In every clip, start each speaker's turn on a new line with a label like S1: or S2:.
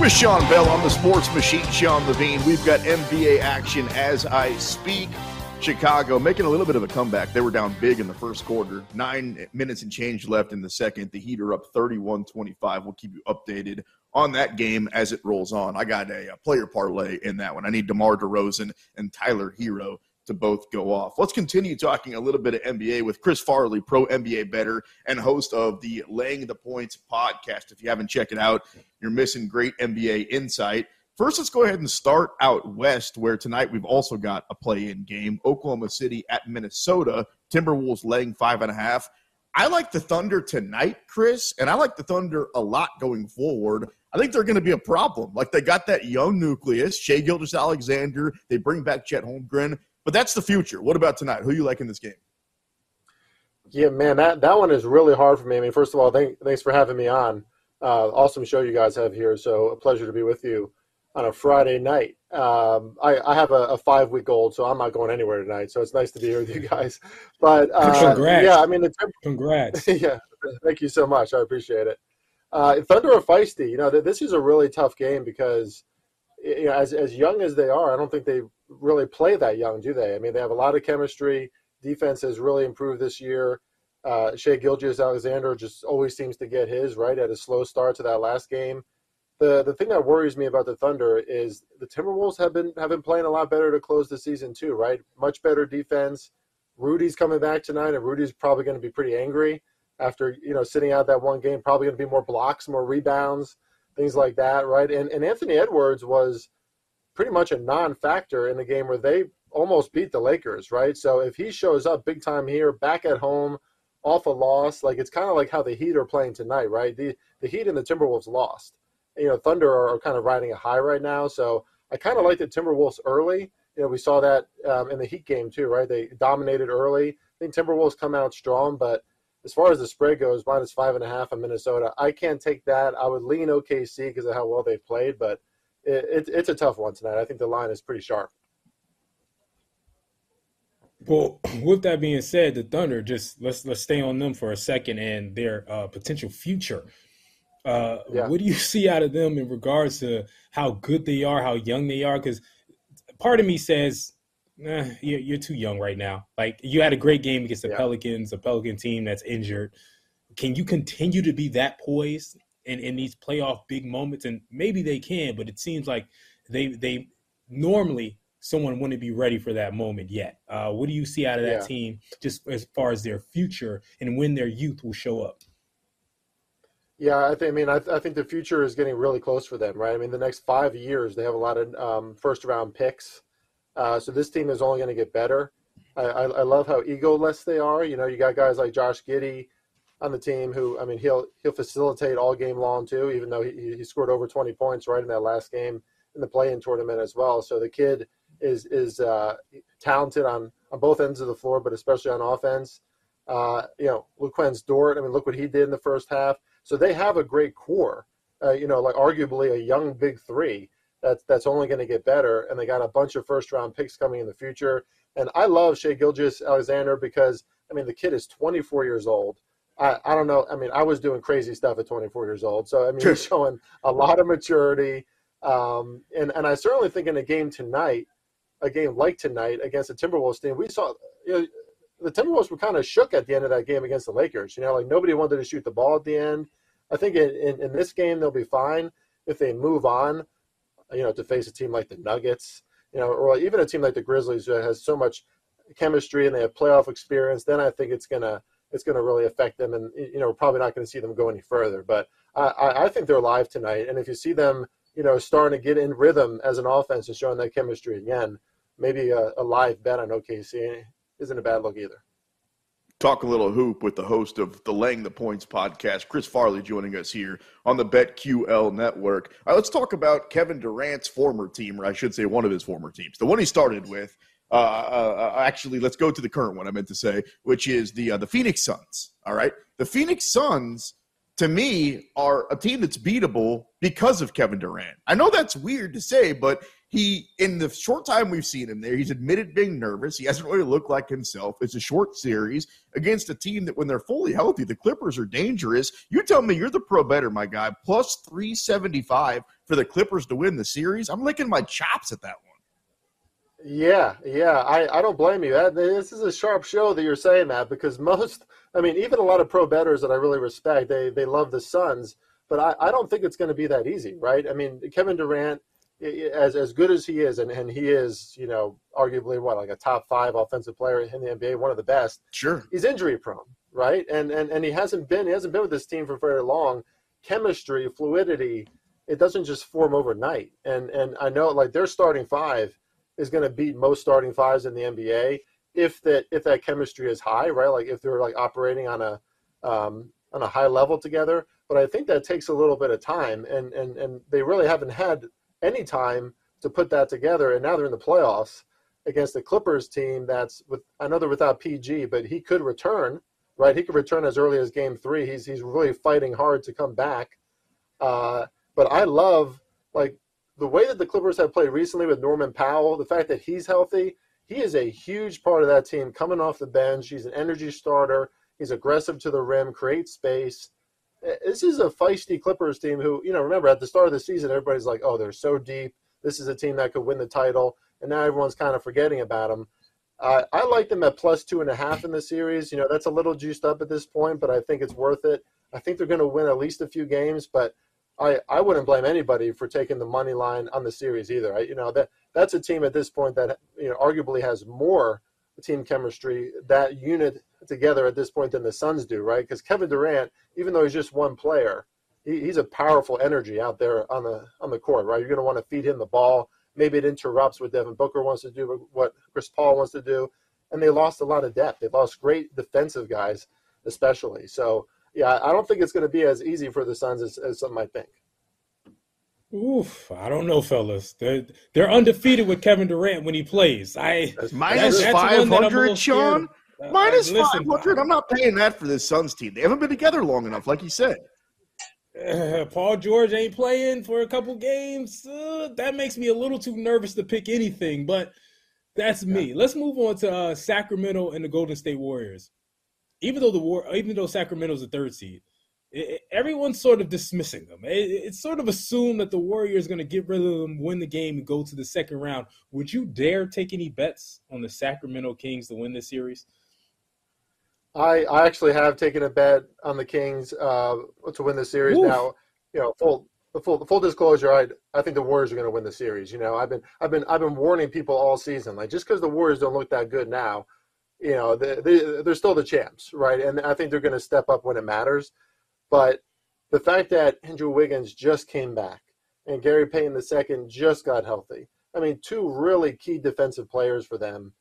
S1: With Sean Bell on the sports machine, Sean Levine. We've got NBA action as I speak. Chicago making a little bit of a comeback. They were down big in the first quarter. Nine minutes and change left in the second. The Heat are up 31 25. We'll keep you updated on that game as it rolls on. I got a, a player parlay in that one. I need DeMar DeRozan and Tyler Herro to both go off. Let's continue talking a little bit of NBA with Chris Farley, pro NBA bettor and host of the Laying the Points podcast. If you haven't checked it out, you're missing great NBA insight. First, let's go ahead and start out west, where tonight we've also got a play in game. Oklahoma City at Minnesota. Timberwolves laying five and a half. I like the Thunder tonight, Chris, and I like the Thunder a lot going forward. I think they're going to be a problem. Like they got that young nucleus, Shai Gilgeous-Alexander. They bring back Chet Holmgren, but that's the future. What about tonight? Who you like in this game?
S2: Yeah, man, that, that one is really hard for me. I mean, first of all, thank, thanks for having me on. Uh, awesome show you guys have here. So a pleasure to be with you on a Friday night. Um, I, I, have a, a, five week old, so I'm not going anywhere tonight. So it's nice to be here with you guys. But uh,
S3: congrats,
S2: yeah, I mean, the
S3: congrats.
S2: yeah, thank you so much. I appreciate it. Uh, Thunder are feisty. You know, this is a really tough game because you know, as as young as they are, I don't think they really play that young, do they? I mean, they have a lot of chemistry. Defense has really improved this year. Uh, Shai Gilgeous-Alexander just always seems to get his right at a slow start to that last game the the thing that worries me about the Thunder is the Timberwolves have been have been playing a lot better to close the season too, right? Much better defense. Rudy's coming back tonight, and Rudy's probably going to be pretty angry after you know sitting out that one game. Probably going to be more blocks, more rebounds, things like that, right? And and Anthony Edwards was pretty much a non-factor in the game where they almost beat the Lakers, right? So if he shows up big time here, back at home, off a loss, like it's kind of like how the Heat are playing tonight, right? The the Heat and the Timberwolves lost you know, Thunder are, kind of riding a high right now. So I kind of like the Timberwolves early. You know, we saw that um, in the Heat game too, right? They dominated early. I think Timberwolves come out strong, but as far as the spread goes, minus five and a half in Minnesota, I can't take that. I would lean OKC because of how well they've played, but it, it, it's a tough one tonight. I think the line is pretty sharp.
S3: Well, with that being said, the Thunder just let's let's stay on them for a second and their uh, potential future. Uh, yeah. What do you see out of them in regards to how good they are, how young they are? Because part of me says, eh, you're, you're, too young right now. Like you had a great game against the yeah. Pelicans, a Pelican team that's injured. Can you continue to be that poised in, in these playoff big moments? And maybe they can, but it seems like they they normally someone wouldn't be ready for that moment yet. Uh, what do you see out of that yeah. team, just as far as their future and when their youth will show up?
S2: Yeah, I think. I mean, I, th- I, think the future is getting really close for them, right? I mean, the next five years they have a lot of um, first round picks, uh, so this team is only going to get better. I, I, I, love how egoless they are. You know, you got guys like Josh Giddey on the team who, I mean, he'll he'll facilitate all game long too, even though he, he scored over twenty points right in that last game in the play-in tournament as well. So the kid is is uh, talented on on both ends of the floor, but especially on offense. Uh, you know, Luguentz Dort. I mean, look what he did in the first half so they have a great core, uh, you know, like arguably a young big three that's that's only going to get better, and they got a bunch of first round picks coming in the future. And I love Shai Gilgeous-Alexander because I mean the kid is 24 years old. I, I don't know. I mean, I was doing crazy stuff at 24 years old, so I mean he's showing a lot of maturity. Um, and and I certainly think in a game tonight, a game like tonight against the Timberwolves team, we saw you know, the Timberwolves were kind of shook at the end of that game against the Lakers. You know, like nobody wanted to shoot the ball at the end. I think in, in, in, this game they'll be fine if they move on, you know, to face a team like the Nuggets, you know, or even a team like the Grizzlies who has so much chemistry and they have playoff experience. Then I think it's gonna it's gonna really affect them, and you know, we're probably not going to see them go any further. But I, I think they're live tonight, and if you see them, you know, starting to get in rhythm as an offense and showing that chemistry again, maybe a, a live bet on OKC isn't a bad look either
S1: talk a little hoop with the host of the Laying the Points podcast, Chris Farley, joining us here on the BetQL network. Right, let's talk about Kevin Durant's former team, or I should say one of his former teams, the one he started with. Uh, uh, actually, let's go to the current one. I meant to say, which is the uh, the Phoenix Suns. All right, the Phoenix Suns to me are a team that's beatable because of Kevin Durant. I know that's weird to say, but he in the short time we've seen him there, he's admitted being nervous. He hasn't really looked like himself. It's a short series against a team that when they're fully healthy, the Clippers are dangerous. You tell me you're the pro bettor, my guy. Plus 375 for the Clippers to win the series, I'm licking my chops at that one.
S2: Yeah, yeah, I, I don't blame you. That, this is a sharp show that you're saying that because most, I mean, even a lot of pro bettors that I really respect, they they love the Suns, but I, I don't think it's going to be that easy, right? I mean, Kevin Durant, as as good as he is, and, and he is, you know, arguably what like a top five offensive player in the NBA, one of the best.
S1: Sure,
S2: he's injury prone, right? And and and he hasn't been he hasn't been with this team for very long. Chemistry, fluidity, it doesn't just form overnight. And and I know like their starting five is going to beat most starting fives in the NBA if that if that chemistry is high, right? Like if they're like operating on a um, on a high level together. But I think that takes a little bit of time, and and and they really haven't had any time to put that together. And now they're in the playoffs against the Clippers team that's with I know they're without PG, but he could return, right? He could return as early as Game Three. He's he's really fighting hard to come back. Uh, but I love like the way that the Clippers have played recently with Norman Powell, the fact that he's healthy, he is a huge part of that team coming off the bench. He's an energy starter. He's aggressive to the rim, creates space. Eh, this is a feisty Clippers team who, you know, remember at the start of the season, everybody's like, oh, they're so deep. This is a team that could win the title. And now everyone's kind of forgetting about them. Uh, I like them at plus two and a half in the series. You know, that's a little juiced up at this point, but I think it's worth it. I think they're going to win at least a few games, but I, I wouldn't blame anybody for taking the money line on the series either. I, you know that that's a team at this point that you know arguably has more team chemistry that unit together at this point than the Suns do, right? Because Kevin Durant, even though he's just one player, he, he's a powerful energy out there on the on the court, right? You're going to want to feed him the ball. Maybe it interrupts what Devin Booker wants to do, what Chris Paul wants to do, and they lost a lot of depth. They lost great defensive guys, especially. So yeah, I don't think it's going to be as easy for the Suns as, as some might think.
S3: Oof, I don't know, fellas. They're they're undefeated with Kevin Durant when he plays. I
S1: minus five hundred, Sean. Uh, minus five hundred. I'm not paying that for this Suns team. They haven't been together long enough, like you said.
S3: Uh, Paul George ain't playing for a couple games. Uh, that makes me a little too nervous to pick anything, but that's me. Let's move on to uh, Sacramento and the Golden State Warriors even though the war, even though Sacramento's a third seed, it, everyone's sort of dismissing them. It, it's sort of assumed that the Warriors are going to get rid of them, win the game, and go to the second round. Would you dare take any bets on the Sacramento Kings to win this series?
S2: I, I actually have taken a bet on the Kings uh, to win the series. Oof. Now, you know, full full full disclosure, I I think the Warriors are going to win the series. You know, I've been I've been I've been warning people all season, like just because the Warriors don't look that good now you know, they, they, they're still the champs, right? And I think they're going to step up when it matters. But the fact that Andrew Wiggins just came back and Gary Payton II just got healthy, I mean, two really key defensive players for them.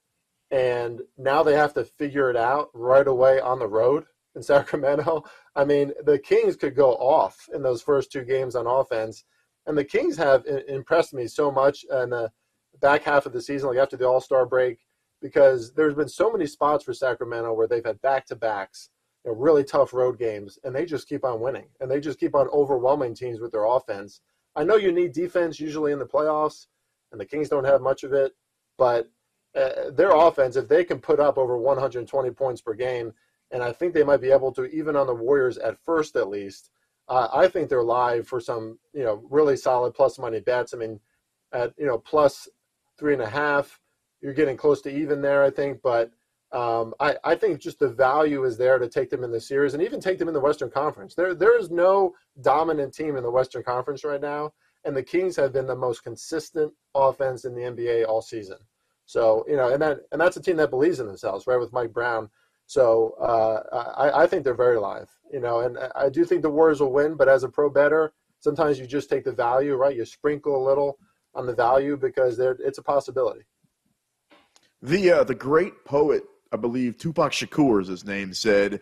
S2: And now they have to figure it out right away on the road in Sacramento. I mean, the Kings could go off in those first two games on offense. And the Kings have impressed me so much in the back half of the season, like after the All Star break because there's been so many spots for Sacramento where they've had back to backs, you know, really tough road games, and they just keep on winning and they just keep on overwhelming teams with their offense. I know you need defense usually in the playoffs, and the Kings don't have much of it, but uh, their offense, if they can put up over 120 points per game, and I think they might be able to, even on the Warriors at first at least. Uh, I think they're live for some, you know, really solid plus money bets. I mean, at you know plus three and a half, you're getting close to even there, I think. But um, I, I think just the value is there to take them in the series and even take them in the Western Conference. There there is no dominant team in the Western Conference right now, and the Kings have been the most consistent offense in the NBA all season. So you know, and that and that's a team that believes in themselves, right? With Mike Brown. So uh, I, I think they're very live, you know, and I do think the Warriors will win. But as a pro bettor, sometimes you just take the value, right? You sprinkle a little on the value because it's a possibility.
S1: The uh, the great poet, I believe Tupac Shakur is his name, said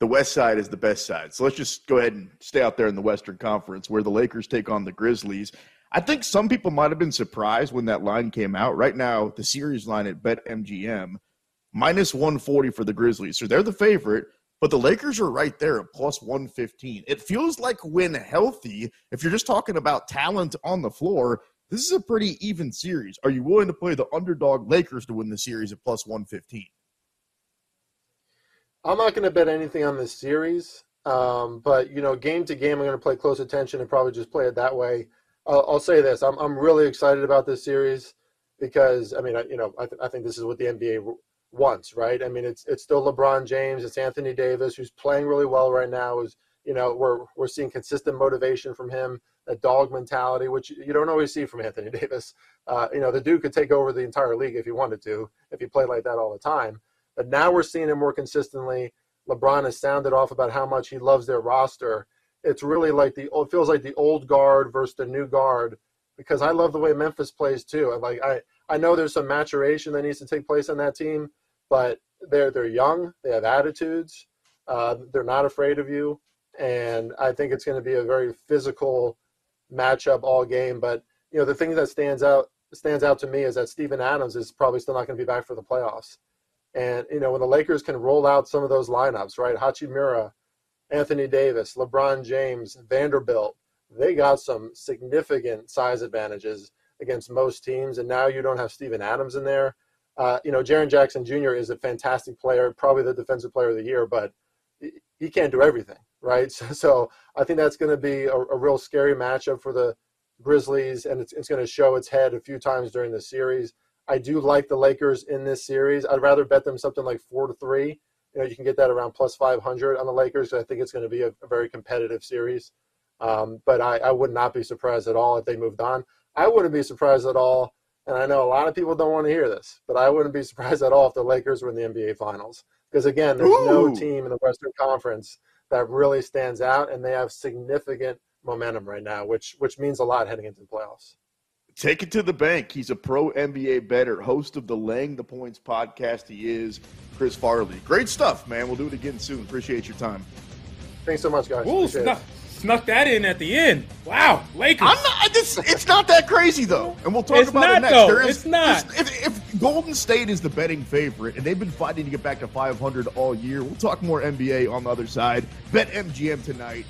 S1: the West Side is the best side. So let's just go ahead and stay out there in the Western Conference where the Lakers take on the Grizzlies. I think some people might have been surprised when that line came out. Right now, the series line at BetMGM minus 140 for the Grizzlies. So they're the favorite, but the Lakers are right there at plus 115. It feels like when healthy, if you're just talking about talent on the floor, this is a pretty even series. Are you willing to play the underdog Lakers to win the series at plus 115?
S2: I'm not going to bet anything on this series, um, but you know, game to game, I'm going to play close attention and probably just play it that way. I'll, I'll, say this: I'm I'm really excited about this series because I mean, I, you know, I, th- I think this is what the NBA wants, right? I mean, it's it's still LeBron James, it's Anthony Davis, who's playing really well right now. Is you know, we're we're seeing consistent motivation from him, a dog mentality, which you don't always see from Anthony Davis. Uh, you know, the dude could take over the entire league if he wanted to, if he played like that all the time. But now we're seeing him more consistently. LeBron has sounded off about how much he loves their roster. It's really like the it feels like the old guard versus the new guard because I love the way Memphis plays too. Like I I know there's some maturation that needs to take place on that team, but they're they're young, they have attitudes, uh, they're not afraid of you, and I think it's going to be a very physical matchup all game. But you know the thing that stands out stands out to me is that Steven Adams is probably still not going to be back for the playoffs. And you know when the Lakers can roll out some of those lineups, right? Hachimura, Anthony Davis, LeBron James, Vanderbilt, they got some significant size advantages against most teams. And now you don't have Steven Adams in there. Uh, you know, Jaren Jackson Jr. is a fantastic player, probably the defensive player of the year, but he can't do everything, right? So, so I think that's going to be a, a, real scary matchup for the Grizzlies, and it's, it's going to show its head a few times during the series. I do like the Lakers in this series. I'd rather bet them something like four to three. You know, you can get that around plus 500 on the Lakers. I think it's going to be a, a very competitive series. Um, but I, I would not be surprised at all if they moved on. I wouldn't be surprised at all, and I know a lot of people don't want to hear this, but I wouldn't be surprised at all if the Lakers were in the NBA Finals. Because again, there's Ooh. no team in the Western Conference that really stands out, and they have significant momentum right now, which which means a lot heading into the playoffs.
S1: Take it to the bank. He's a pro NBA bettor, host of the Laying the Points podcast. He is Chris Farley. Great stuff, man. We'll do it again soon. Appreciate your time.
S2: Thanks so much, guys.
S3: Ooh, snuck that in at the end. Wow, Lakers.
S1: I'm not, it's, it's not that crazy though, and we'll talk
S3: it's
S1: about
S3: not,
S1: it next.
S3: Though. There is, it's not.
S1: If, if, Golden State is the betting favorite, and they've been fighting to get back to 500 all year, we'll talk more NBA on the other side. BetMGM tonight.